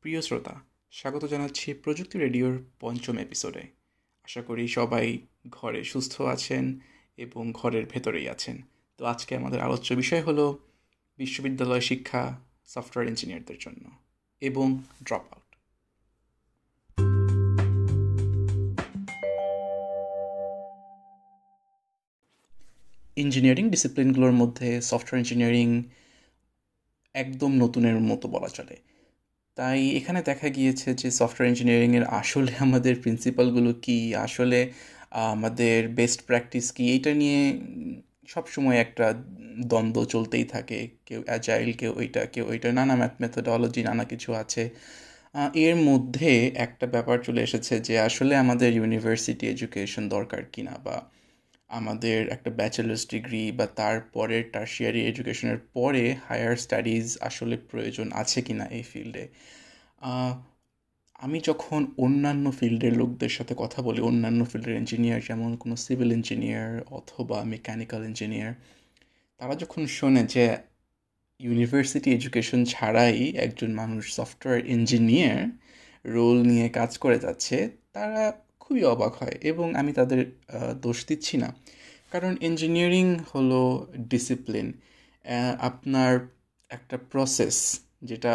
প্রিয় শ্রোতা, স্বাগত জানাচ্ছি প্রযুক্তি রেডিওর পঞ্চম এপিসোডে। আশা করি সবাই ঘরে সুস্থ আছেন এবং ঘরের ভেতরেই আছেন। তো আজকে আমাদের আলোচ্য বিষয় হলো বিশ্ববিদ্যালয় শিক্ষা সফটওয়্যার ইঞ্জিনিয়ারদের জন্য এবং ড্রপ আউট ইঞ্জিনিয়ারিং ডিসিপ্লিনগুলোর মধ্যে সফটওয়্যার ইঞ্জিনিয়ারিং একদম নতুনের মতো বলা চলে। তাই এখানে দেখা গিয়েছে যে সফটওয়্যার ইঞ্জিনিয়ারিংয়ের আসলে আমাদের প্রিন্সিপালগুলো কি? আসলে, আমাদের বেস্ট প্র্যাকটিস কি? এইটা নিয়ে সবসময় একটা দ্বন্দ্ব চলতেই থাকে। কেউ অ্যাজাইল কেউ ওইটা কেউ ওইটা। নানা ম্যাথ মেথোডলজি নানা কিছু আছে। এর মধ্যে একটা ব্যাপার চলে এসেছে যে আসলে আমাদের ইউনিভার্সিটি এডুকেশন দরকার কিনা বা আমাদের একটা ব্যাচেলার্স ডিগ্রি বা তারপরে টার্সিয়ারি এডুকেশনের পরে হায়ার স্টাডিজ আসলে প্রয়োজন আছে কি না এই ফিল্ডে আমি যখন অন্যান্য ফিল্ডের লোকদের সাথে কথা বলি, অন্যান্য ফিল্ডের ইঞ্জিনিয়ার যেমন কোনো সিভিল ইঞ্জিনিয়ার অথবা মেকানিক্যাল ইঞ্জিনিয়ার তারা যখন শোনে যে ইউনিভার্সিটি এডুকেশন ছাড়াই একজন মানুষ সফটওয়্যার ইঞ্জিনিয়ার রোল নিয়ে কাজ করে যাচ্ছে, তারা খুবই অবাক হয় এবং আমি তাদের দোষ দিচ্ছি না। কারণ ইঞ্জিনিয়ারিং হলো ডিসিপ্লিন আপনার একটা প্রসেস যেটা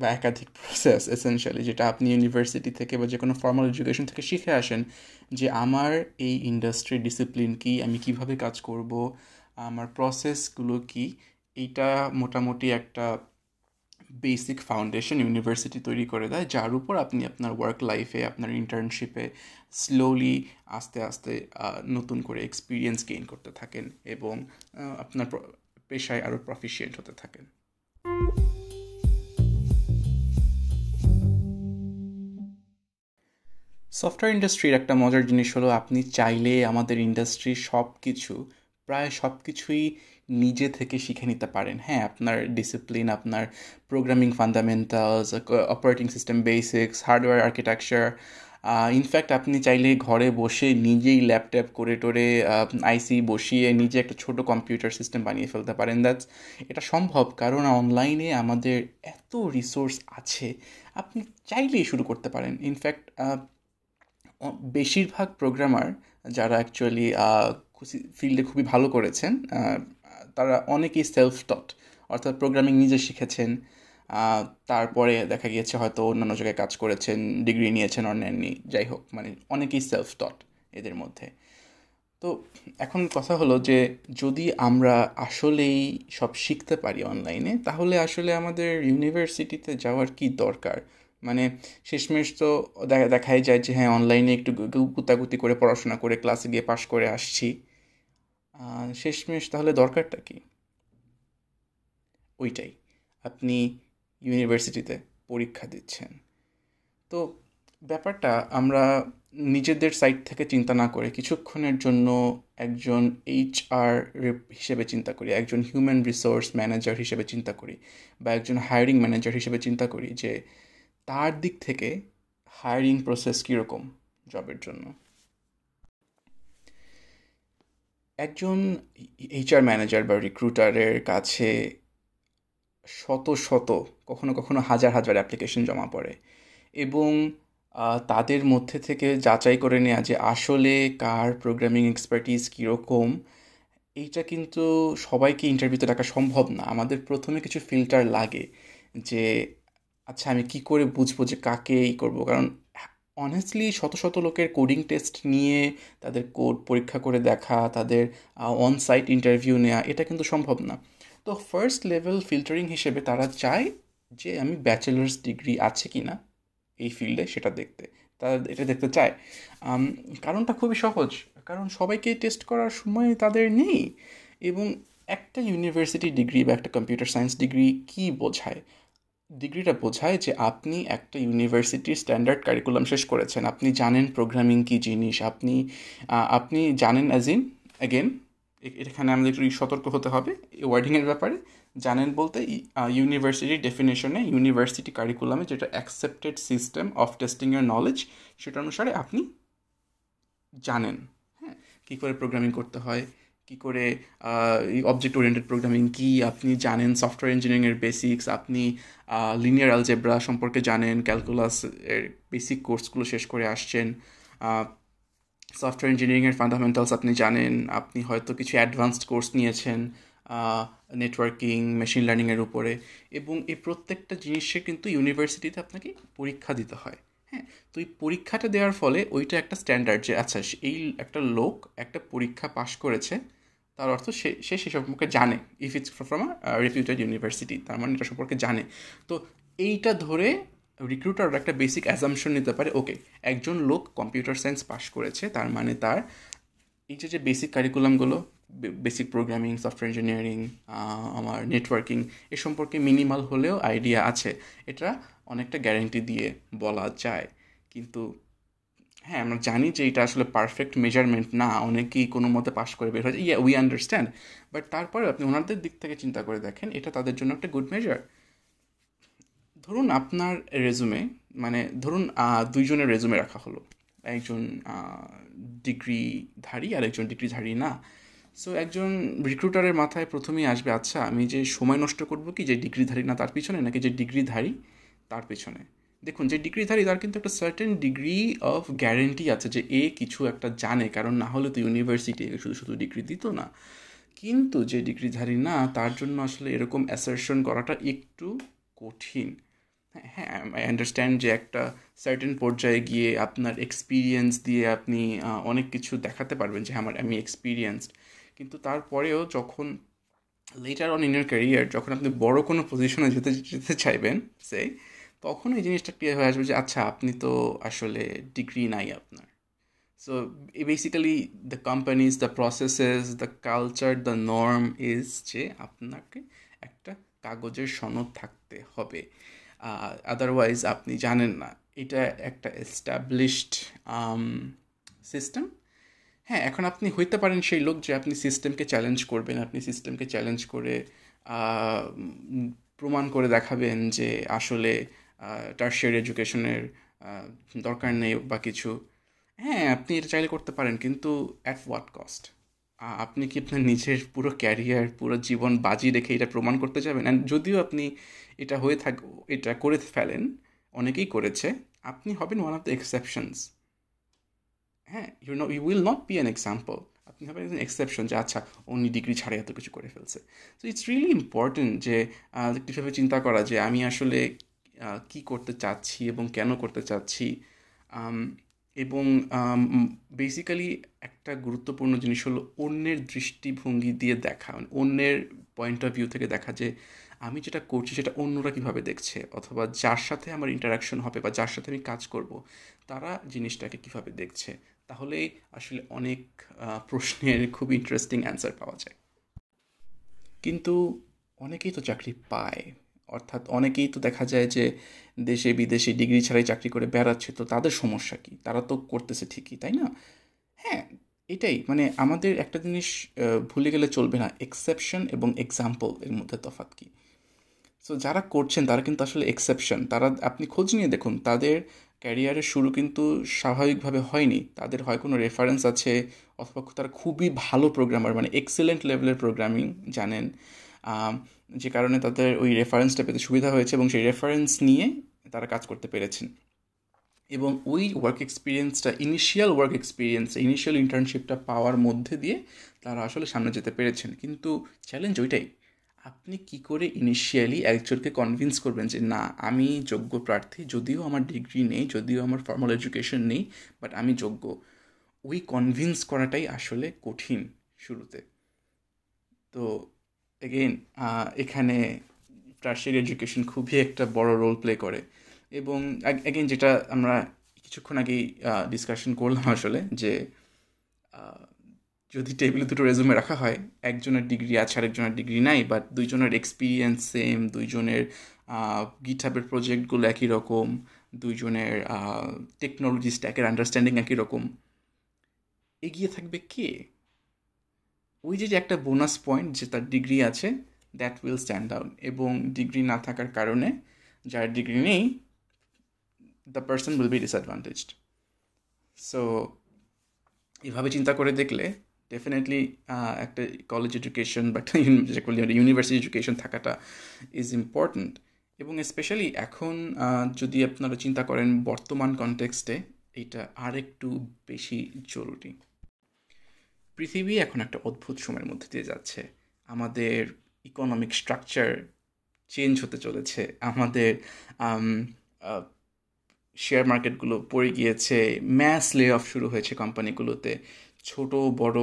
বা একাধিক প্রসেস এসেনশিয়ালি যেটা আপনি ইউনিভার্সিটি থেকে বা যে কোনো ফর্মাল এডুকেশন থেকে শিখে আসেন যে আমার এই ইন্ডাস্ট্রি ডিসিপ্লিন কি, আমি কীভাবে কাজ করব, আমার প্রসেসগুলো কি, এইটা মোটামুটি একটা বেসিক ফাউন্ডেশন ইউনিভার্সিটি তৈরি করে দেয়, যার উপর আপনি আপনার ওয়ার্ক লাইফে আপনার ইন্টার্নশিপে স্লোলি আস্তে আস্তে নতুন করে এক্সপিরিয়েন্স গেইন করতে থাকেন এবং আপনার পেশায় আরও প্রফিসিয়েন্ট হতে থাকেন। সফটওয়্যার ইন্ডাস্ট্রির একটা মজার জিনিস হলো, আপনি চাইলে আমাদের ইন্ডাস্ট্রির সব কিছু প্রায় সব কিছুই নিজে থেকে শিখে নিতে পারেন। হ্যাঁ আপনার ডিসিপ্লিন আপনার programming fundamentals operating system basics hardware architecture in fact আপনি চাইলে ঘরে বসে নিজেই ল্যাপটপ করে টোরে আইসি বসিয়ে নিজে একটা ছোট কম্পিউটার সিস্টেম বানিয়ে ফেলতে পারেন। দ্যাটস এটা সম্ভব কারণ অনলাইনে আমাদের এত রিসোর্স আছে। আপনি চাইলেই শুরু করতে পারেন। ইনফ্যাক্ট বেশিরভাগ প্রোগ্রামার যারা অ্যাকচুয়ালি ফিল্ডে খুবই ভালো করেছেন তারা অনেকেই সেলফ টট অর্থাৎ প্রোগ্রামিং নিজে শিখেছেন তারপরে দেখা গিয়েছে হয়তো অন্যান্য জায়গায় কাজ করেছেন ডিগ্রি নিয়েছেন নেননি যাই হোক মানে অনেকেই সেলফ টট এদের মধ্যে। তো এখন কথা হলো যে, যদি আমরা আসলেই সব শিখতে পারি অনলাইনে তাহলে আসলে আমাদের ইউনিভার্সিটিতে যাওয়ার কি দরকার? মানে শেষমেশ তো দেখা, দেখাই যায় যে হ্যাঁ অনলাইনে একটু গুতাগুতি করে পড়াশোনা করে ক্লাসে গিয়ে পাশ করে আসছি। শেষমেশ তাহলে দরকারটা কি? ওইটাই। আপনি ইউনিভার্সিটিতে পরীক্ষা দিচ্ছেন। তো ব্যাপারটা আমরা নিজেদের সাইড থেকে চিন্তা না করে কিছুক্ষণের জন্য একজন এইচ আর হিসেবে চিন্তা করি, একজন হিউম্যান রিসোর্স ম্যানেজার হিসেবে চিন্তা করি, বা একজন হায়ারিং ম্যানেজার হিসেবে চিন্তা করি যে তার দিক থেকে হায়ারিং প্রসেস কীরকম জবের জন্য। একজন এইচআর ম্যানেজার বা রিক্রুটারের কাছে শত শত, কখনো কখনো হাজার হাজার অ্যাপ্লিকেশন জমা পড়ে এবং তাদের মধ্যে থেকে যাচাই করে নেওয়া যে আসলে কার প্রোগ্রামিং এক্সপার্টিস কীরকম, এইটা কিন্তু সবাইকে ইন্টারভিউতে ডাকা সম্ভব না। আমাদের প্রথমে কিছু ফিল্টার লাগে যে আচ্ছা আমি কি করে বুঝব যে কাকে এই করব? কারণ অনেস্টলি শত শত লোকের কোডিং টেস্ট নিয়ে, তাদের কোড পরীক্ষা করে দেখা, তাদের অন সাইট ইন্টারভিউ নেওয়া এটা কিন্তু সম্ভব না। তো ফার্স্ট লেভেল ফিল্টারিং হিসেবে তারা চায় যে আমি ব্যাচেলার্স ডিগ্রি আছে কি না এই ফিল্ডে সেটা দেখতে। তারা এটা দেখতে চায়। কারণটা খুবই সহজ। কারণ সবাইকে টেস্ট করার সময় তাদের নেই। এবং একটা ইউনিভার্সিটি ডিগ্রি বা একটা কম্পিউটার সায়েন্স ডিগ্রি কী বোঝায়? ডিগ্রিটা বোঝায় যে আপনি একটা ইউনিভার্সিটির স্ট্যান্ডার্ড কারিকুলাম শেষ করেছেন। আপনি জানেন প্রোগ্রামিং কী জিনিস। আপনি আপনি জানেন অ্যাজ ইন অ্যাগেন এখানে আমাদের একটু সতর্ক হতে হবে ওয়ার্ডিংয়ের ব্যাপারে। জানেন বলতে ইউনিভার্সিটির ডেফিনেশনে ইউনিভার্সিটি কারিকুলামে যেটা accepted system of testing your knowledge সেটা অনুসারে আপনি জানেন। হ্যাঁ কী করে প্রোগ্রামিং করতে হয়? কি করে অবজেক্ট ওরিয়েন্টেড প্রোগ্রামিং কি? আপনি জানেন সফটওয়্যার ইঞ্জিনিয়ারিংয়ের বেসিক্স আপনি লিনিয়ার আলজেব্রা সম্পর্কে জানেন ক্যালকুলাস এর বেসিক কোর্সগুলো শেষ করে আসছেন সফটওয়্যার ইঞ্জিনিয়ারিংয়ের ফান্ডামেন্টালস আপনি জানেন, আপনি হয়তো কিছু অ্যাডভান্সড কোর্স নিয়েছেন নেটওয়ার্কিং মেশিন লার্নিংয়ের উপরে এবং এই প্রত্যেকটা জিনিসে কিন্তু ইউনিভার্সিটিতে আপনাকে পরীক্ষা দিতে হয়। হ্যাঁ তো এই পরীক্ষাটা দেওয়ার ফলে ওইটা একটা স্ট্যান্ডার্ড যে আচ্ছা এই একটা লোক একটা পরীক্ষা পাশ করেছে তার অর্থ সে সে সে সম্পর্কে জানে। If it's from a reputed university তার মানে এটা সম্পর্কে জানে। তো এইটা ধরে রিক্রুটার একটা বেসিক অ্যাজামশন নিতে পারে ওকে একজন লোক কম্পিউটার সায়েন্স পাশ করেছে, তার মানে তার এই যে যে বেসিক কারিকুলামগুলো বেসিক প্রোগ্রামিং সফটওয়্যার ইঞ্জিনিয়ারিং আমার নেটওয়ার্কিং এ সম্পর্কে মিনিমাল হলেও আইডিয়া আছে। এটা অনেকটা গ্যারেন্টি দিয়ে বলা যায়। কিন্তু হ্যাঁ আমরা জানি যে এটা আসলে পারফেক্ট মেজারমেন্ট না, অনেকেই কোনো মতে পাশ করে বের হয়ে যায় ইয়া উই আন্ডারস্ট্যান্ড বাট তারপরে আপনি ওনাদের দিক থেকে চিন্তা করে দেখেন, এটা তাদের জন্য একটা গুড মেজার ধরুন আপনার রেজুমে মানে ধরুন দুইজনের রেজুমে রাখা হলো। একজন ডিগ্রিধারী আর একজন ডিগ্রিধারী না। সো একজন রিক্রুটারের মাথায় প্রথমেই আসবে আচ্ছা আমি যে সময় নষ্ট করব কি, যে ডিগ্রিধারী না তার পিছনে, নাকি যে ডিগ্রিধারী তার পিছনে? দেখুন, যে ডিগ্রিধারী তার কিন্তু একটা সার্টেন ডিগ্রি অফ গ্যারেন্টি আছে যে এ কিছু একটা জানে, কারণ না হলে তো ইউনিভার্সিটি শুধু শুধু ডিগ্রি দিত না। কিন্তু যে ডিগ্রিধারী না, তার জন্য আসলে এরকম অ্যাসারশন করাটা একটু কঠিন। হ্যাঁ আই আন্ডারস্ট্যান্ড যে একটা সার্টেন পর্যায়ে গিয়ে আপনার এক্সপিরিয়েন্স দিয়ে আপনি অনেক কিছু দেখাতে পারবেন যে আমার, আমি এক্সপিরিয়েন্সড কিন্তু তারপরেও যখন later on in your career যখন আপনি বড় কোনো পজিশনে যেতে যেতে চাইবেন সে তখন এই জিনিসটা ক্লিয়ার হয়ে আসবে যে আচ্ছা আপনি তো আসলে ডিগ্রি নাই আপনার। So basically the companies the processes the culture the norm is যে, আপনাকে একটা কাগজের সনদ থাকতে হবে। আদারওয়াইজ আপনি জানেন না। এটা একটা এস্টাবলিশড সিস্টেম হ্যাঁ এখন আপনি হইতে পারেন সেই লোক যে, আপনি সিস্টেমকে চ্যালেঞ্জ করবেন। আপনি সিস্টেমকে চ্যালেঞ্জ করে প্রমাণ করে দেখাবেন যে, আসলে টার্সিয়ারি এডুকেশনের দরকার নেই বা কিছু। হ্যাঁ আপনি এটা চাইলে করতে পারেন, কিন্তু অ্যাট হোয়াট কস্ট আপনি কি আপনার নিজের পুরো ক্যারিয়ার পুরো জীবন বাজি রেখে এটা প্রমাণ করতে যাবেন? অ্যান্ড যদিও আপনি এটা হয়ে থাক, এটা করে ফেলেন, অনেকেই করেছে, আপনি হবেন ওয়ান অফ দ্য এক্সেপশনস হ্যাঁ you know you will not be an example আপনি হবেন একজন এক্সেপশন যে আচ্ছা উনি ডিগ্রি ছাড়াই এত কিছু করে ফেলছে। সো ইটস রিয়েলি ইম্পর্টেন্ট যে কীভাবে চিন্তা করা যে, আমি আসলে কি করতে চাচ্ছি এবং কেন করতে চাচ্ছি এবং বেসিক্যালি একটা গুরুত্বপূর্ণ জিনিস হলো অন্যের দৃষ্টিভঙ্গি দিয়ে দেখা মানে অন্যের পয়েন্ট অফ ভিউ থেকে দেখা যে আমি যেটা করছি সেটা অন্যরা কীভাবে দেখছে, অথবা যার সাথে আমার ইন্টারাকশন হবে বা যার সাথে আমি কাজ করব, তারা জিনিসটাকে কীভাবে দেখছে, তাহলে আসলে অনেক প্রশ্নের খুব ইন্টারেস্টিং অ্যান্সার পাওয়া যায়। কিন্তু অনেকেই তো চাকরি পায় অর্থাৎ অনেকেই তো দেখা যায় যে দেশে, বিদেশে ডিগ্রি ছাড়াই চাকরি করে বেড়াচ্ছে, তো তাদের সমস্যা কী? তারা তো করতেছে ঠিকই, তাই না? হ্যাঁ এটাই। মানে আমাদের একটা জিনিস ভুলে গেলে চলবে না এক্সেপশন এবং এক্সাম্পল এর মধ্যে তফাৎ কী? সো যারা করছেন, তারা কিন্তু আসলে এক্সেপশন তারা, আপনি খোঁজ নিয়ে দেখুন, তাদের ক্যারিয়ারের শুরু কিন্তু স্বাভাবিকভাবে হয়নি। তাদের হয় কোনো রেফারেন্স আছে, অথবা তারা খুবই ভালো প্রোগ্রামার মানে এক্সেলেন্ট লেভেলের প্রোগ্রামিং জানেন। যে কারণে তাদের ওই রেফারেন্সটা পেতে সুবিধা হয়েছে এবং সেই রেফারেন্স নিয়ে তারা কাজ করতে পেরেছেন। এবং ওই ওয়ার্ক এক্সপিরিয়েন্সটা ইনিশিয়াল ওয়ার্ক এক্সপিরিয়েন্স ইনিশিয়াল ইন্টার্নশিপটা পাওয়ার মধ্যে দিয়ে তারা আসলে সামনে যেতে পেরেছেন। কিন্তু চ্যালেঞ্জ ওইটাই, আপনি কি করে ইনিশিয়ালি একজনকে কনভিন্স করবেন যে, না, আমি যোগ্য প্রার্থী, যদিও আমার ডিগ্রি নেই, যদিও আমার ফর্মাল এডুকেশন নেই বাট আমি যোগ্য। ওই কনভিন্স করাটাই আসলে কঠিন শুরুতে। তো এগেইন এখানে টার্সিয়ারি এডুকেশন খুবই একটা বড় রোল প্লে করে। এবং এগেইন যেটা আমরা কিছুক্ষণ আগেই ডিসকাশন করলাম আসলে যে যদি টেবিলে দুটো রেজুমে রাখা হয়, একজনের ডিগ্রি আছে, আরেকজনের ডিগ্রি নাই বাট দুইজনের এক্সপিরিয়েন্স সেম দুইজনের গিটহাবের প্রজেক্টগুলো একই রকম, দুইজনের টেকনোলজি স্ট্যাকের আন্ডারস্ট্যান্ডিং একই রকম, এগিয়ে থাকবে কে? ওই যে একটা বোনাস পয়েন্ট যে তার ডিগ্রি আছে দ্যাট উইল স্ট্যান্ড আউট এবং ডিগ্রি না থাকার কারণে যার ডিগ্রি নেই the person will be disadvantaged so এভাবে চিন্তা করে দেখলে ডেফিনেটলি একটা কলেজ এডুকেশন বা একটা ইউনিভার্সিটি এডুকেশন থাকাটা ইজ ইম্পর্ট্যান্ট এবং স্পেশালি এখন যদি আপনারা চিন্তা করেন বর্তমান কনটেক্সটে এটা আরেকটু বেশি জরুরি। পৃথিবী এখন একটা অদ্ভুত সময়ের মধ্যে দিয়ে যাচ্ছে। আমাদের ইকোনমিক স্ট্রাকচার চেঞ্জ হতে চলেছে। আমাদের শেয়ার মার্কেটগুলো পড়ে গিয়েছে। ম্যাস লে অফ শুরু হয়েছে কোম্পানিগুলোতে ছোট, বড়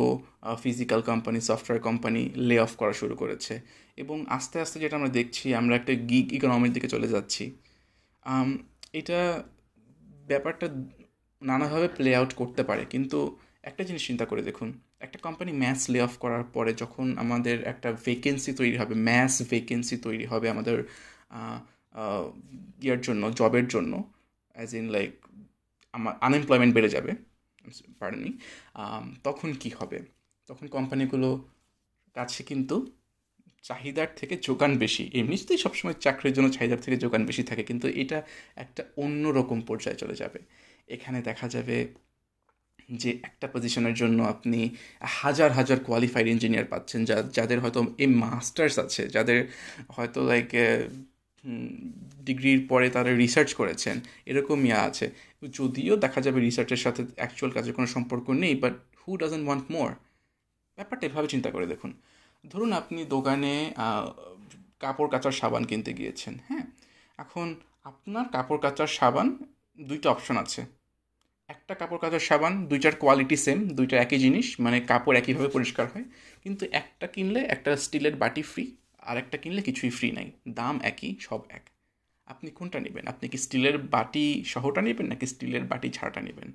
physical company software company lay off করা শুরু করেছে। এবং আস্তে আস্তে যেটা আমরা দেখছি, আমরা একটা গিগ ইকোনমির দিকে চলে যাচ্ছি। এটা ব্যাপারটা নানাভাবে প্লে আউট করতে পারে। কিন্তু একটা জিনিস চিন্তা করে দেখুন একটা কোম্পানি ম্যাস লে অফ করার পরে যখন আমাদের একটা ভেকেন্সি তৈরি হবে ম্যাস ভেকেন্সি তৈরি হবে আমাদের ইয়ার জন্য জবের জন্য অ্যাজ ইন লাইক আমার আনএমপ্লয়মেন্ট বেড়ে যাবে পারেনি তখন কি হবে? তখন কোম্পানিগুলো কাছে কিন্তু চাহিদার থেকে যোগান বেশি। এমনিতেই সবসময় চাকরির জন্য চাহিদার থেকে যোগান বেশি থাকে, কিন্তু এটা একটা অন্য রকম পর্যায়ে চলে যাবে। এখানে দেখা যাবে যে একটা পজিশনের জন্য আপনি হাজার হাজার কোয়ালিফাইড ইঞ্জিনিয়ার পাচ্ছেন, যা যাদের হয়তো এই মাস্টার্স আছে, যাদের হয়তো লাইক ডিগ্রির পরে তারা রিসার্চ করেছেন এরকম ইয়া আছে। যদিও দেখা যাবে রিসার্চের সাথে অ্যাকচুয়াল কাজের কোনো সম্পর্ক নেই but who doesn't want more ব্যাপারটা এভাবে চিন্তা করে দেখুন। ধরুন আপনি দোকানে কাপড় কাচার সাবান কিনতে গিয়েছেন হ্যাঁ? এখন আপনার কাপড় কাচার সাবান দুইটা অপশন আছে। একটা কাপড় কাচার সাবান, দুইটার কোয়ালিটি সেম দুইটা একই জিনিস মানে কাপড় একইভাবে পরিষ্কার হয়। কিন্তু একটা কিনলে একটা স্টিলের বাটি ফ্রি আর একটা কিনলে কিছুই ফ্রি নাই। দাম একই, সব এক। আপনি কোনটা নেবেন? আপনি কি স্টিলের বাটি সহটা নেবেন নাকি স্টিলের বাটি ছাড়াটা নেবেন?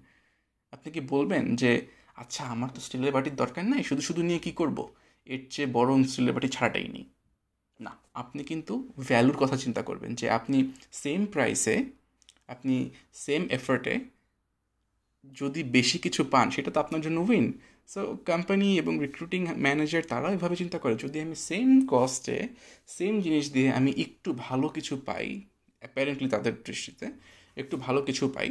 আপনি কি বলবেন যে আচ্ছা আমার তো স্টিলের বাটির দরকার নাই, শুধু শুধু নিয়ে কি করব? এর চেয়ে বরং স্টিলের বাটি ছাড়াটাই নিই। না, আপনি কিন্তু ভ্যালুর কথা চিন্তা করবেন যে, আপনি সেম প্রাইসে আপনি সেম এফার্টে যদি বেশি কিছু পান, সেটা তো আপনার জন্য উইন সো কোম্পানি এবং রিক্রুটিং ম্যানেজার তারা এভাবে চিন্তা করে, যদি আমি সেম কস্টে সেম জিনিস দিয়ে আমি একটু ভালো কিছু পাই অ্যাপারেন্টলি তাদের দৃষ্টিতে, একটু ভালো কিছু পাই,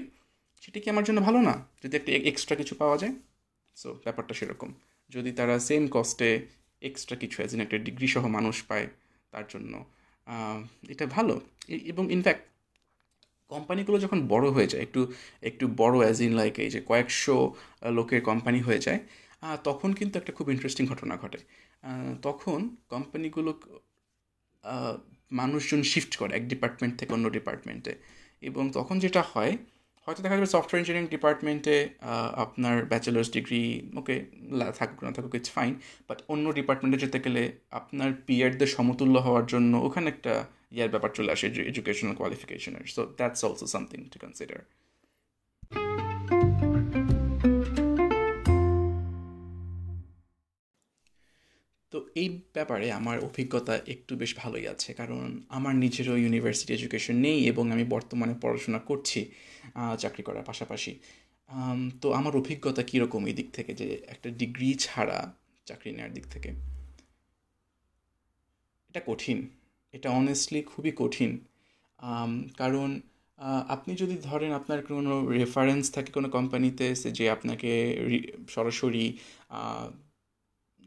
সেটা কি আমার জন্য ভালো না? যদি একটা এক্সট্রা কিছু পাওয়া যায়? সো ব্যাপারটা সেরকম। যদি তারা সেম কস্টে এক্সট্রা কিছু অ্যাজ একটা ডিগ্রি সহ মানুষ পায়, তার জন্য এটা ভালো। এবং ইনফ্যাক্ট কোম্পানিগুলো যখন বড় হয়ে যায়, একটু একটু বড় অ্যাজ ইন লাইক এই যে কয়েকশো লোকের কোম্পানি হয়ে যায় তখন কিন্তু একটা খুব ইন্টারেস্টিং ঘটনা ঘটে। তখন কোম্পানিগুলো মানুষজন শিফট করে এক ডিপার্টমেন্ট থেকে অন্য ডিপার্টমেন্টে এবং তখন যেটা হয়, হয়তো দেখা যাবে সফটওয়্যার ইঞ্জিনিয়ারিং ডিপার্টমেন্টে আপনার ব্যাচেলার্স ডিগ্রি ওকে থাকুক না থাকুক ইটস ফাইন বাট অন্য ডিপার্টমেন্টে যেতে গেলে আপনার পিয়ারদের সমতুল্য হওয়ার জন্য ওখানে একটা ইয়ার ব্যাপার চলে আসে educational কোয়ালিফিকেশনের so that's also something to consider তো এই ব্যাপারে আমার অভিজ্ঞতা একটু বেশ ভালোই আছে। কারণ আমার নিজেরও ইউনিভার্সিটি এডুকেশন নেই এবং আমি বর্তমানে পড়াশোনা করছি চাকরি করার পাশাপাশি। তো আমার অভিজ্ঞতা কীরকম এই দিক থেকে যে একটা ডিগ্রি ছাড়া চাকরি নেওয়ার দিক থেকে? এটা কঠিন। এটা অনেস্টলি খুবই কঠিন। কারণ আপনি যদি ধরেন আপনার কোনো রেফারেন্স থাকে কোনো কোম্পানিতে যে আপনাকে সরাসরি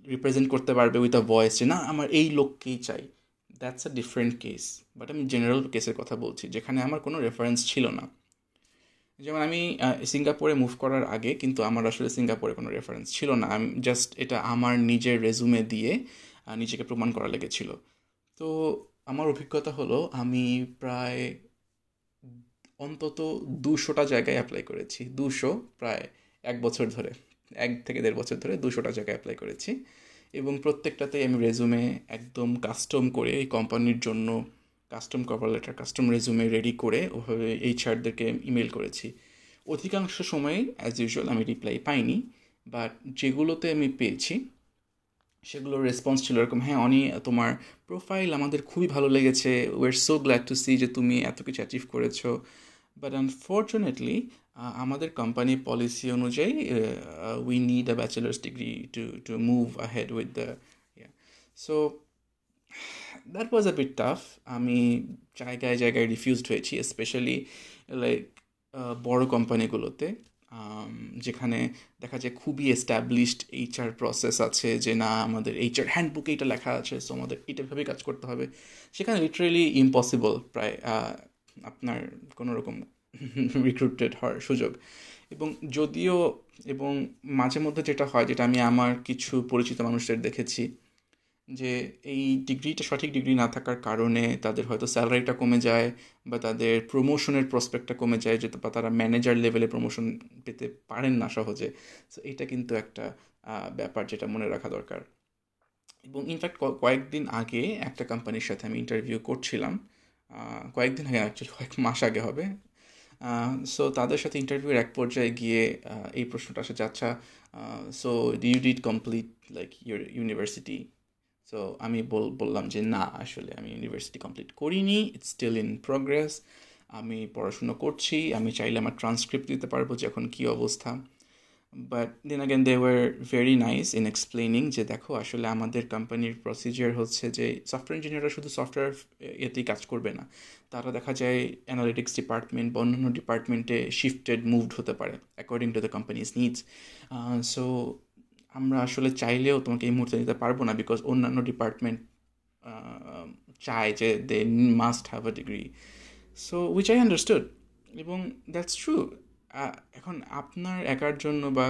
রিপ্রেজেন্ট করতে পারবে উইথ আ ভয়েস যে, না, আমার এই লোককেই চাই। That's a different case but আমি জেনারেল কেসের কথা বলছি, যেখানে আমার কোনো রেফারেন্স ছিল না। যেমন আমি সিঙ্গাপুরে মুভ করার আগে কিন্তু আমার আসলে সিঙ্গাপুরে কোনো রেফারেন্স ছিল না। আমি জাস্ট এটা আমার নিজের রেজুমে দিয়ে নিজেকে প্রমাণ করা লেগেছিল। তো আমার অভিজ্ঞতা হলো আমি প্রায় অন্তত দুশোটা জায়গায় অ্যাপ্লাই করেছি, দুশো প্রায় এক বছর ধরে, এক থেকে দেড় বছর ধরে দুশোটা জায়গায় অ্যাপ্লাই করেছি। এবং প্রত্যেকটাতেই আমি রেজুমে একদম কাস্টম করে এই কোম্পানির জন্য custom cover letter custom resume ready করে ওভাবে এই ছাড়দেরকে ইমেল করেছি। অধিকাংশ সময়ে অ্যাজ ইউজুয়াল আমি রিপ্লাই পাইনি বাট যেগুলোতে আমি পেয়েছি সেগুলোর রেসপন্স ছিল এরকম হ্যাঁ অনি, তোমার প্রোফাইল আমাদের খুবই ভালো লেগেছে। We're so glad to see যে তুমি এত কিছু অ্যাচিভ করেছ। বাট আনফর্চুনেটলি আমাদের কোম্পানি পলিসি অনুযায়ী we need a bachelor's degree to to move ahead with the so that was a bit tough আমি জায়গায় জায়গায় রিফিউজড হয়েছি স্পেশালি লাইক বড় কোম্পানিগুলোতে যেখানে দেখা যায় খুবই এস্টাবলিশড এইচআর প্রসেস আছে যে না, আমাদের এইচআর হ্যান্ডবুকে এটা লেখা আছে সো আমাদের এটাভাবেই কাজ করতে হবে। সেখানে লিটারেলি ইম্পসিবল প্রায় আপনার কোনো রকম রিক্রুটেড হওয়ার সুযোগ। এবং যদিও, এবং মাঝে মধ্যে যেটা হয়, যেটা আমি আমার কিছু পরিচিত মানুষদের দেখেছি যে এই ডিগ্রিটা সঠিক ডিগ্রি না থাকার কারণে তাদের হয়তো স্যালারিটা কমে যায় বা তাদের প্রমোশনের প্রসপেক্টটা কমে যায় যে বা তারা ম্যানেজার লেভেলে প্রমোশন পেতে পারেন না সহজে। সো এটা কিন্তু একটা ব্যাপার যেটা মনে রাখা দরকার। এবং ইনফ্যাক্ট কয়েকদিন আগে একটা কোম্পানির সাথে আমি ইন্টারভিউ করছিলাম। কয়েকদিন আগে অ্যাকচুয়ালি কয়েক মাস আগে হবে। সো তাদের সাথে ইন্টারভিউর এক পর্যায়ে গিয়ে এই প্রশ্নটা আসে আচ্ছা so d you did complete like your university so আমি বললাম যে, না, আসলে আমি ইউনিভার্সিটি কমপ্লিট করিনি ইটস স্টিল ইন প্রোগ্রেস আমি পড়াশুনো করছি, আমি চাইলে আমার ট্রান্সক্রিপ্ট দিতে পারব যে এখন কী অবস্থা। But then again they were very nice in explaining যে, দেখো, আসলে আমাদের কোম্পানির প্রসিজিয়ার হচ্ছে যে সফটওয়্যার ইঞ্জিনিয়াররা শুধু সফটওয়্যার এতেই কাজ করবে না, তারা দেখা যায় অ্যানালিটিক্স ডিপার্টমেন্ট বা অন্যান্য ডিপার্টমেন্টে শিফটেড মুভড হতে পারে according to the companies needs so আমরা আসলে চাইলেও তোমাকে এই মুহূর্তে নিতে পারব না বিকজ অন্যান্য ডিপার্টমেন্ট চায় যে they must have a degree so which I understood এবং দ্যাটস ট্রু এখন আপনার একার জন্য বা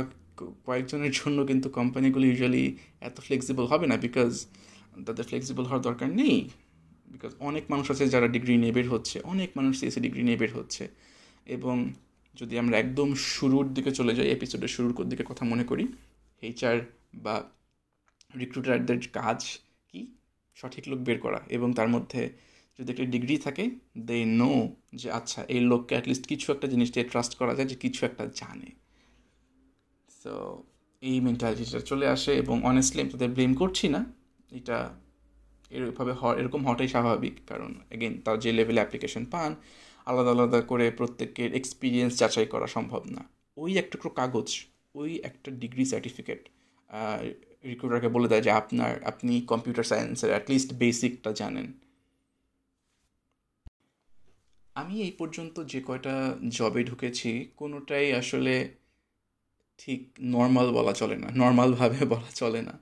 কয়েকজনের জন্য কিন্তু কোম্পানিগুলো ইউজুয়ালি এত ফ্লেক্সিবল হবে না বিকজ তাদের ফ্লেক্সিবল হওয়ার দরকার নেই। বিকজ অনেক মানুষ আছে যারা ডিগ্রি নিয়ে বের হচ্ছে, অনেক মানুষ সিএসসি ডিগ্রি নিয়ে বের হচ্ছে। এবং যদি আমরা একদম শুরুর দিকে চলে যাই এপিসোডের শুরুর দিকে কথা মনে করি এইচআর বা রিক্রুটারদের কাজ কি? সঠিক লোক বের করা এবং তার মধ্যে যদি একটা ডিগ্রি থাকে দে নো যে আচ্ছা এই লোককে অ্যাটলিস্ট কিছু একটা জিনিস দিয়ে ট্রাস্ট করা যায় যে কিছু একটা জানে। সো এই মেন্টালিটিটা চলে আসে এবং অনেস্টলি আমি তাদের ব্লেম করছি না। এটা এরভাবে এরকম হওয়াটাই স্বাভাবিক কারণ এগেন তার যে লেভেলে অ্যাপ্লিকেশন পান, আলাদা আলাদা করে প্রত্যেকের এক্সপিরিয়েন্স যাচাই করা সম্ভব না। ওই একটা কাগজ ওই একটা ডিগ্রি সার্টিফিকেট রিক্রুটারকে বলে দেয় যে, আপনার, আপনি কম্পিউটার সায়েন্সের অ্যাটলিস্ট বেসিকটা জানেন। আমি এই পর্যন্ত যে কয়টা জবে ঢুকেছি, কোনোটাই আসলে ঠিক নর্মাল বলা চলে না। নর্মালভাবে বলা চলে না।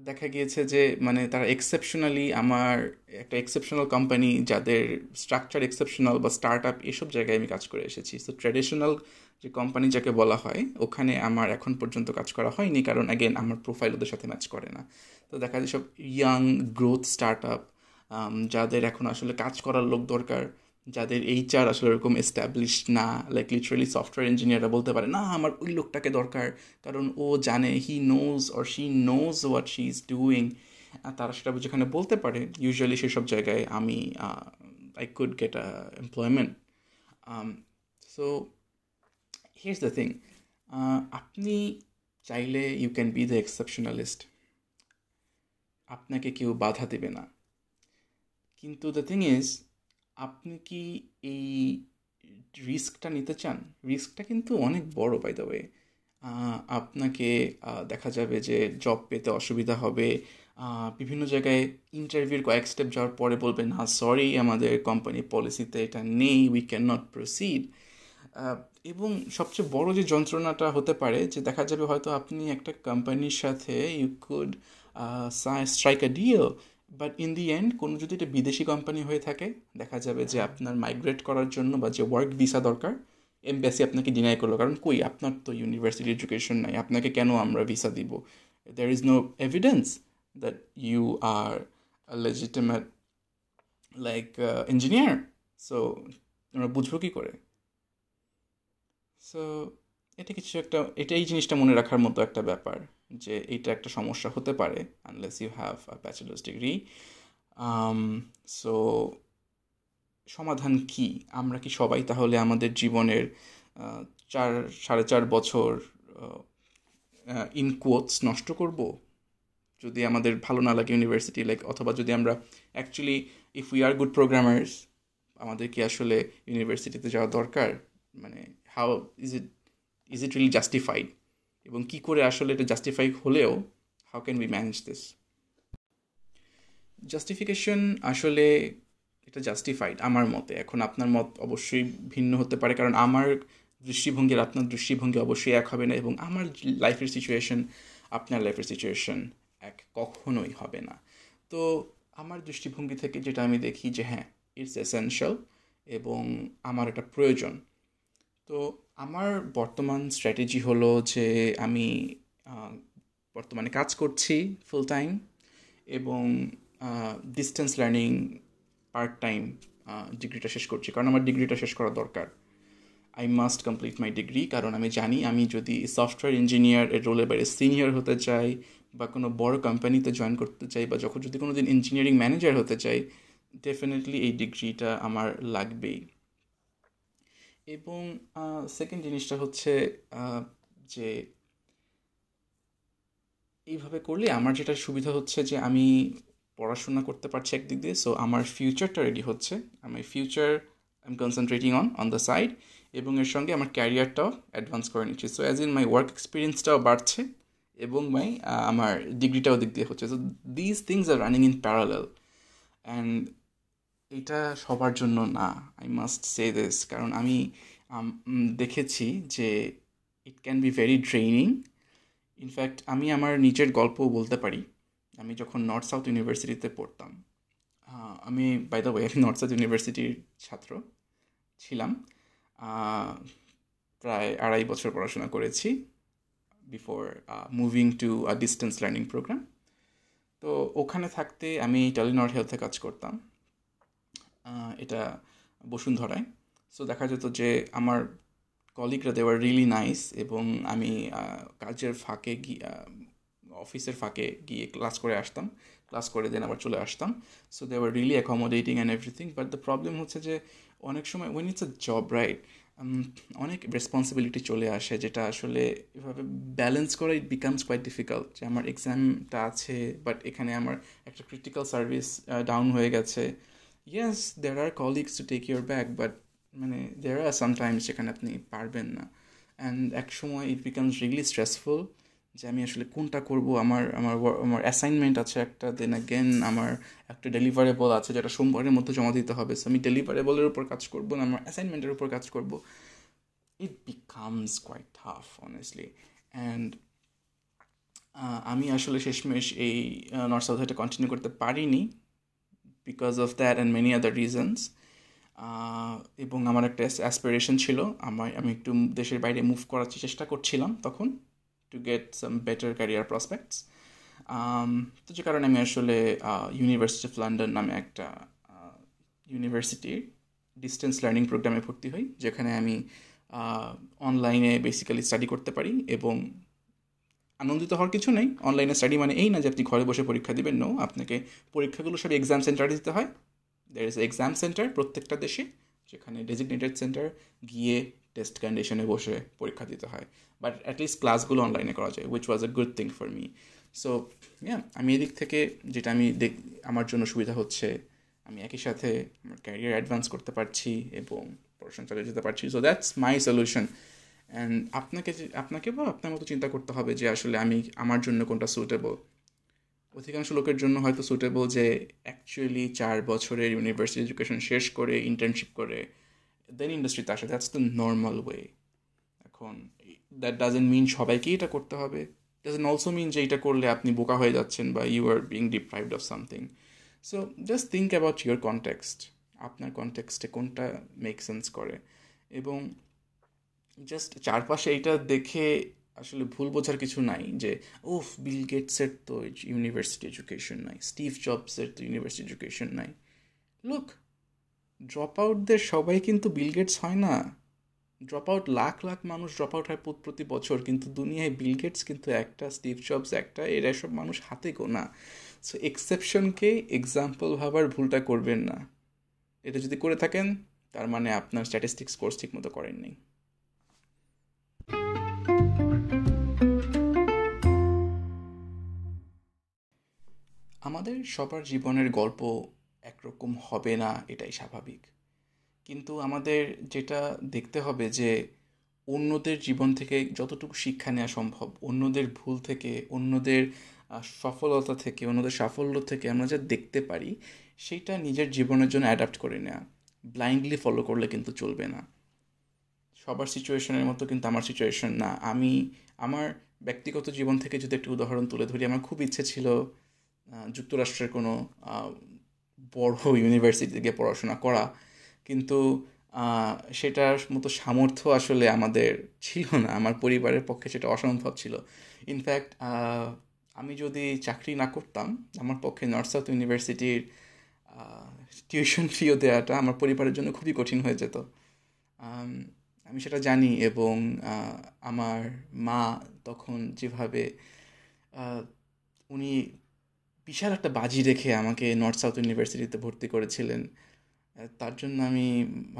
দেখা গিয়েছে যে মানে তারা এক্সেপশনালি আমার একটা এক্সেপশনাল কোম্পানি যাদের স্ট্রাকচার এক্সেপশনাল বা স্টার্ট আপ এসব জায়গায় আমি কাজ করে এসেছি। সো ট্র্যাডিশনাল যে কোম্পানি যাকে বলা হয়, ওখানে আমার এখন পর্যন্ত কাজ করা হয়নি কারণ অ্যাগেন আমার প্রোফাইল ওদের সাথে ম্যাচ করে না। তো দেখা যায় সব ইয়াং গ্রোথ স্টার্ট আপ যাদের এখন আসলে কাজ করার লোক দরকার, যাদের এইচআর আসলে এরকম এস্টাবলিশ না লাইক লিটারালি সফটওয়্যার ইঞ্জিনিয়াররা বলতে পারে, না, আমার ওই লোকটাকে দরকার। কারণ ও জানে he knows or she knows what she is doing তারা সেটা যেখানে বলতে পারে ইউজুয়ালি সেসব জায়গায় আমি I could get a employment so here's the thing আপনি চাইলে you can be the exceptionalist আপনাকে কেউ বাধা দেবে না। কিন্তু দ্য থিং ইজ আপনি কি এই রিস্কটা নিতে চান? রিস্কটা কিন্তু অনেক বড় বাই দ্য ওয়ে আপনাকে দেখা যাবে যে জব পেতে অসুবিধা হবে। বিভিন্ন জায়গায় ইন্টারভিউর কয়েক স্টেপ যাওয়ার পরে বলবেন না সরি আমাদের কোম্পানি পলিসিতে এটা নেই উই ক্যান নট প্রসিড এবং সবচেয়ে বড় যে যন্ত্রণাটা হতে পারে যে দেখা যাবে হয়তো আপনি একটা কোম্পানির সাথে you could strike a deal but in the end কোনো যদি এটা বিদেশি কোম্পানি হয়ে থাকে দেখা যাবে যে আপনার মাইগ্রেট করার জন্য বা যে ওয়ার্ক ভিসা দরকার এমবেসি আপনাকে ডিনাই করল। কারণ কই আপনার তো ইউনিভার্সিটি এডুকেশন নাই আপনাকে কেন আমরা ভিসা দিব? There is no evidence that you are legitimate like engineer so আমরা বুঝব কী করে? সো এটা কিছু একটা, এটা এই জিনিসটা মনে রাখার মতো একটা ব্যাপার যে এইটা একটা সমস্যা হতে পারে unless you have a bachelor's degree so সমাধান কি? আমরা কি সবাই তাহলে আমাদের জীবনের চার, সাড়ে চার বছর ইন কোটস নষ্ট করব? যদি আমাদের ভালো না লাগে ইউনিভার্সিটি লাইক অথবা যদি আমরা actually if we are good programmers আমাদের কি আসলে ইউনিভার্সিটিতে যাওয়া দরকার? মানে how is it is it really justified এবং কী করে আসলে এটা জাস্টিফাই হলেও how can be manage this justification আসলে এটা জাস্টিফাইড আমার মতে। এখন আপনার মত অবশ্যই ভিন্ন হতে পারে, কারণ আমার দৃষ্টিভঙ্গির আপনার দৃষ্টিভঙ্গি অবশ্যই এক হবে না এবং আমার লাইফের সিচুয়েশন আপনার লাইফের সিচুয়েশন এক কখনোই হবে না। তো আমার দৃষ্টিভঙ্গি থেকে যেটা আমি দেখি যে হ্যাঁ ইটস এসেনশিয়াল এবং আমার এটা প্রয়োজন। তো আমার বর্তমান স্ট্র্যাটেজি হলো যে আমি বর্তমানে কাজ করছি ফুল টাইম এবং ডিস্টেন্স লার্নিং পার্ট টাইম ডিগ্রিটা শেষ করছি। কারণ আমার ডিগ্রিটা শেষ করা দরকার। I must complete my degree কারণ আমি জানি আমি যদি সফটওয়্যার ইঞ্জিনিয়ার এর রোলে বাইরে সিনিয়র হতে চাই বা কোনো বড় কোম্পানিতে জয়েন করতে চাই বা যখন যদি কোনো দিন ইঞ্জিনিয়ারিং ম্যানেজার হতে চাই ডেফিনেটলি এই ডিগ্রিটা আমার লাগবেই। এবং সেকেন্ড জিনিসটা হচ্ছে যে এইভাবে করলে আমার যেটা সুবিধা হচ্ছে যে আমি পড়াশোনা করতে পারছি একদিক দিয়ে সো আমার ফিউচারটা রেডি হচ্ছে। আমি future I am concentrating on on the side এবং এর সঙ্গে আমার ক্যারিয়ারটাও অ্যাডভান্স করে নিচ্ছি। So as in my work এক্সপিরিয়েন্সটাও বাড়ছে, এবং মাই আমার ডিগ্রিটাও দিক দিয়ে হচ্ছে। So these things are running in parallel and এটা সবার জন্য না আই মাস্ট সে দিস কারণ আমি দেখেছি যে it can be very draining in fact আমি আমার নিজের গল্প বলতে পারি। আমি যখন নর্থ সাউথ ইউনিভার্সিটিতে পড়তাম আমি বাই দ্য ওয়ে আমি নর্থ সাউথ ইউনিভার্সিটির ছাত্র ছিলাম। প্রায় আড়াই বছর পড়াশোনা করেছি before moving to a distance learning program তো ওখানে থাকতে আমি টেলিনর হেলথে কাজ করতাম। এটা বসুন্ধরায়। সো দেখা যেত যে আমার কলিগরা দেওয়ার রিয়েলি নাইস এবং আমি কাজের ফাঁকে গিয়ে অফিসের ফাঁকে গিয়ে ক্লাস করে আসতাম। ক্লাস করে দেন আবার চলে আসতাম। So they were really accommodating and everything but the problem হচ্ছে যে অনেক সময় when it's a job right অনেক রেসপন্সিবিলিটি চলে আসে, যেটা আসলে এভাবে ব্যালেন্স করা ইট বিকামস কোয়াইট ডিফিকাল্ট যে আমার এক্সামটা আছে বাট এখানে আমার একটা ক্রিটিক্যাল সার্ভিস ডাউন হয়ে গেছে। Yes there are colleagues to take your back but মানে দেয়ার আর সামটাইমস যেখানে আপনি পারবেন না। অ্যান্ড এক সময় ইট বিকামস রিয়েলি স্ট্রেসফুল যে আমি আসলে কোনটা করব? আমার আমার আমার অ্যাসাইনমেন্ট আছে একটা দেন অ্যাগেন আমার একটা ডেলিভারেবল আছে যেটা সোমবারের মধ্যে জমা দিতে হবে। সো আমি ডেলিভারেবলের উপর কাজ করব না, আমার অ্যাসাইনমেন্টের উপর কাজ করব। It becomes quite tough honestly and আমি আসলে শেষমেশ এই নর্থ সাউথ কন্টিনিউ করতে পারিনি। Because of that and many other reasons এবং আমার একটা অ্যাসপিরেশন ছিল, আমার, আমি একটু দেশের বাইরে মুভ করার চেষ্টা করছিলাম তখন to get some better career prospects তো যে কারণে আমি আসলে ইউনিভার্সিটি অফ লন্ডন নামে একটা ইউনিভার্সিটির ডিস্টেন্স লার্নিং প্রোগ্রামে ভর্তি হই, যেখানে আমি অনলাইনে বেসিক্যালি স্টাডি করতে পারি এবং আনন্দিত হওয়ার কিছু নেই। অনলাইনে স্টাডি মানে এই না যে আপনি ঘরে বসে পরীক্ষা দেবেন নো আপনাকে পরীক্ষাগুলো সব এক্সাম সেন্টারে দিতে হয়। দের ইজ এক্সাম সেন্টার প্রত্যেকটা দেশে, যেখানে ডেজিগনেটেড সেন্টার গিয়ে টেস্ট কন্ডিশনে বসে পরীক্ষা দিতে হয়। বাট অ্যাটলিস্ট ক্লাসগুলো অনলাইনে করা যায় which was a good thing for me so হ্যাঁ আমি এদিক থেকে যেটা আমি দেখ আমার জন্য সুবিধা হচ্ছে, আমি একই সাথে আমার ক্যারিয়ার অ্যাডভান্স করতে পারছি এবং পড়াশোনা চালিয়ে যেতে পারছি। So that's my solution and আপনাকে আপনাকে বা আপনার মতো চিন্তা করতে হবে যে আসলে আমি আমার জন্য কোনটা সুটেবল অধিকাংশ লোকের জন্য হয়তো সুটেবল যে অ্যাকচুয়ালি চার বছরের ইউনিভার্সিটি এডুকেশন শেষ করে ইন্টার্নশিপ করে দেন ইন্ডাস্ট্রিতে আসে। দ্যাটস দ্য নর্মাল ওয়ে এখন দ্যাট ডাজেন্ট মিন সবাইকেই এটা করতে হবে। ডাজেন্ট অলসো মিন যে এটা করলে আপনি বোকা হয়ে যাচ্ছেন বা you are being deprived of something so just think about your context আপনার কনটেক্সটে কোনটা মেক সেন্স করে? এবং জাস্ট চারপাশে এইটা দেখে আসলে ভুল বোঝার কিছু নাই যে ওফ বিল গেটসের তো ইউনিভার্সিটি এডুকেশন নাই স্টিভ জবসের তো ইউনিভার্সিটি এডুকেশন নাই। লুক ড্রপ আউটদের সবাই কিন্তু বিল গেটস হয় না। ড্রপ আউট লাখ লাখ মানুষ ড্রপ আউট হয় প্রতি বছর, কিন্তু দুনিয়ায় বিল গেটস কিন্তু একটা স্টিভ জবস একটা, এরা সব মানুষ হাতে গোনা। সো এক্সেপশনকে এক্সাম্পল ভাবার ভুলটা করবেন না। এটা যদি করে থাকেন, তার মানে আপনার স্ট্যাটিস্টিক্স কোর্স ঠিক মতো করেননি। আমাদের সবার জীবনের গল্প একরকম হবে না, এটাই স্বাভাবিক। কিন্তু আমাদের যেটা দেখতে হবে যে, অন্যদের জীবন থেকে যতটুকু শিক্ষা নেওয়া সম্ভব, অন্যদের ভুল থেকে, অন্যদের সফলতা থেকে, অন্যদের সাফল্য থেকে আমরা যা দেখতে পারি, সেটা নিজের জীবনের জন্য অ্যাডাপ্ট করে নেওয়া। ব্লাইন্ডলি ফলো করলে কিন্তু চলবে না। সবার সিচুয়েশনের মতো কিন্তু আমার সিচুয়েশন না। আমি, আমার ব্যক্তিগত জীবন থেকে যদি একটি উদাহরণ তুলে ধরি, আমার খুব ইচ্ছে ছিল যুক্তরাষ্ট্রের কোনো বড় ইউনিভার্সিটিতে গিয়ে পড়াশোনা করা। কিন্তু সেটার মতো সামর্থ্য আসলে আমাদের ছিল না। আমার পরিবারের পক্ষে সেটা অসম্ভব ছিল। ইনফ্যাক্ট আমি যদি চাকরি না করতাম, আমার পক্ষে নর্থ সাউথ ইউনিভার্সিটির টিউশন ফিও দেওয়াটা আমার পরিবারের জন্য খুবই কঠিন হয়ে যেত। আমি সেটা জানি এবং আমার মা তখন যেভাবে উনি বিশাল একটা বাজি রেখে আমাকে নর্থ সাউথ ইউনিভার্সিটিতে ভর্তি করেছিলেন। তার জন্য আমি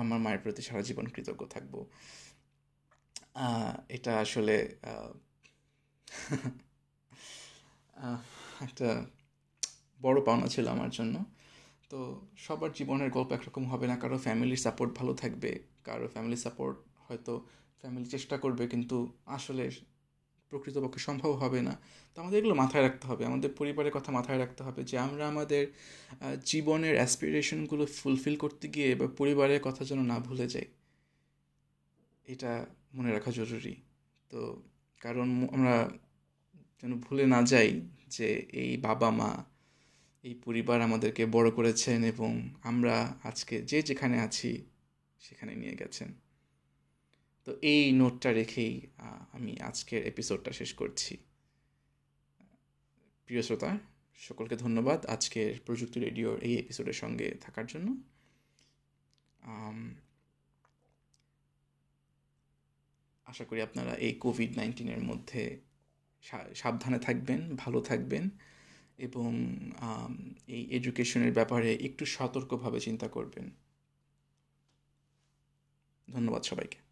আমার মায়ের প্রতি সারা জীবন কৃতজ্ঞ থাকব। এটা আসলে একটা বড় পাওনা ছিল আমার জন্য। তো সবার জীবনের গল্প একরকম হবে না, কারও ফ্যামিলির সাপোর্ট ভালো থাকবে, কারও ফ্যামিলি সাপোর্ট হয়তো ফ্যামিলি চেষ্টা করবে, কিন্তু আসলে প্রকৃতপক্ষে সম্ভব হবে না। তো আমাদের এগুলো মাথায় রাখতে হবে। আমাদের পরিবারের কথা মাথায় রাখতে হবে যে, আমরা আমাদের জীবনের অ্যাসপিরেশনগুলো ফুলফিল করতে গিয়ে বা পরিবারের কথা যেন না ভুলে যাই। এটা মনে রাখা জরুরি। তো কারণ আমরা যেন ভুলে না যাই যে, এই বাবা মা, এই পরিবার আমাদেরকে বড় করেছেন এবং আমরা আজকে যে যেখানে আছি সেখানে নিয়ে গেছেন। তো এই নোটটা রেখেই আমি আজকের এপিসোডটা শেষ করছি। প্রিয় শ্রোতা, সকলকে ধন্যবাদ আজকের প্রযুক্তি রেডিওর এই এপিসোডের সঙ্গে থাকার জন্য। আশা করি আপনারা এই কোভিড নাইন্টিনের মধ্যে সাবধানে থাকবেন, ভালো থাকবেন এবং এই এডুকেশনের ব্যাপারে একটু সতর্কভাবে চিন্তা করবেন। ধন্যবাদ সবাইকে।